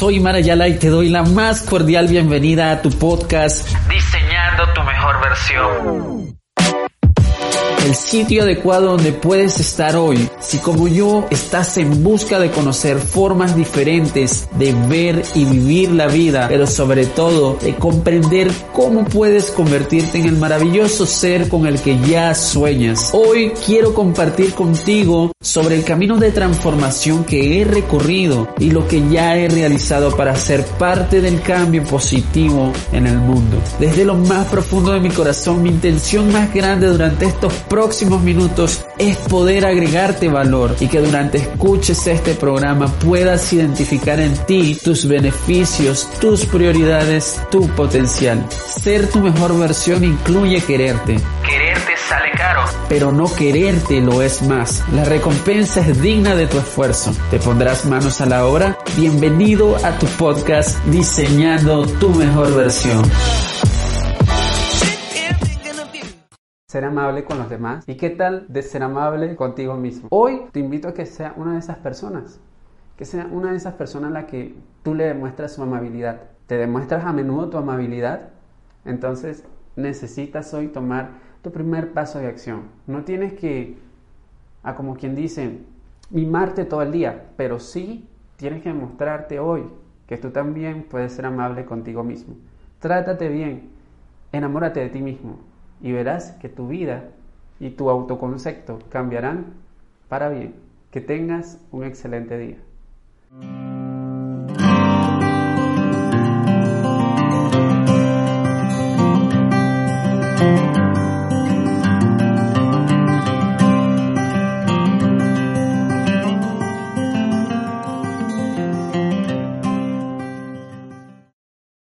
Soy Marayala y te doy la más cordial bienvenida a tu podcast Diseñando tu mejor versión el sitio adecuado donde puedes estar hoy. Si como yo estás en busca de conocer formas diferentes de ver y vivir la vida, pero sobre todo de comprender cómo puedes convertirte en el maravilloso ser con el que ya sueñas. Hoy quiero compartir contigo sobre el camino de transformación que he recorrido y lo que ya he realizado para ser parte del cambio positivo en el mundo. Desde lo más profundo de mi corazón, mi intención más grande durante estos próximos minutos es poder agregarte valor y que durante escuches este programa puedas identificar en ti tus beneficios, tus prioridades, tu potencial. Ser tu mejor versión incluye quererte. Quererte sale caro, pero no quererte lo es más. La recompensa es digna de tu esfuerzo. ¿Te pondrás manos a la obra? Bienvenido a tu podcast Diseñando tu mejor versión. Ser amable con los demás y qué tal de ser amable contigo mismo. Hoy te invito a que sea una de esas personas, que sea una de esas personas a la que tú le demuestras su amabilidad. ¿Te demuestras a menudo tu amabilidad? Entonces necesitas hoy tomar tu primer paso de acción. No tienes que, a como quien dice, mimarte todo el día, pero sí tienes que demostrarte hoy que tú también puedes ser amable contigo mismo. Trátate bien, enamórate de ti mismo, y verás que tu vida y tu autoconcepto cambiarán para bien. Que tengas un excelente día.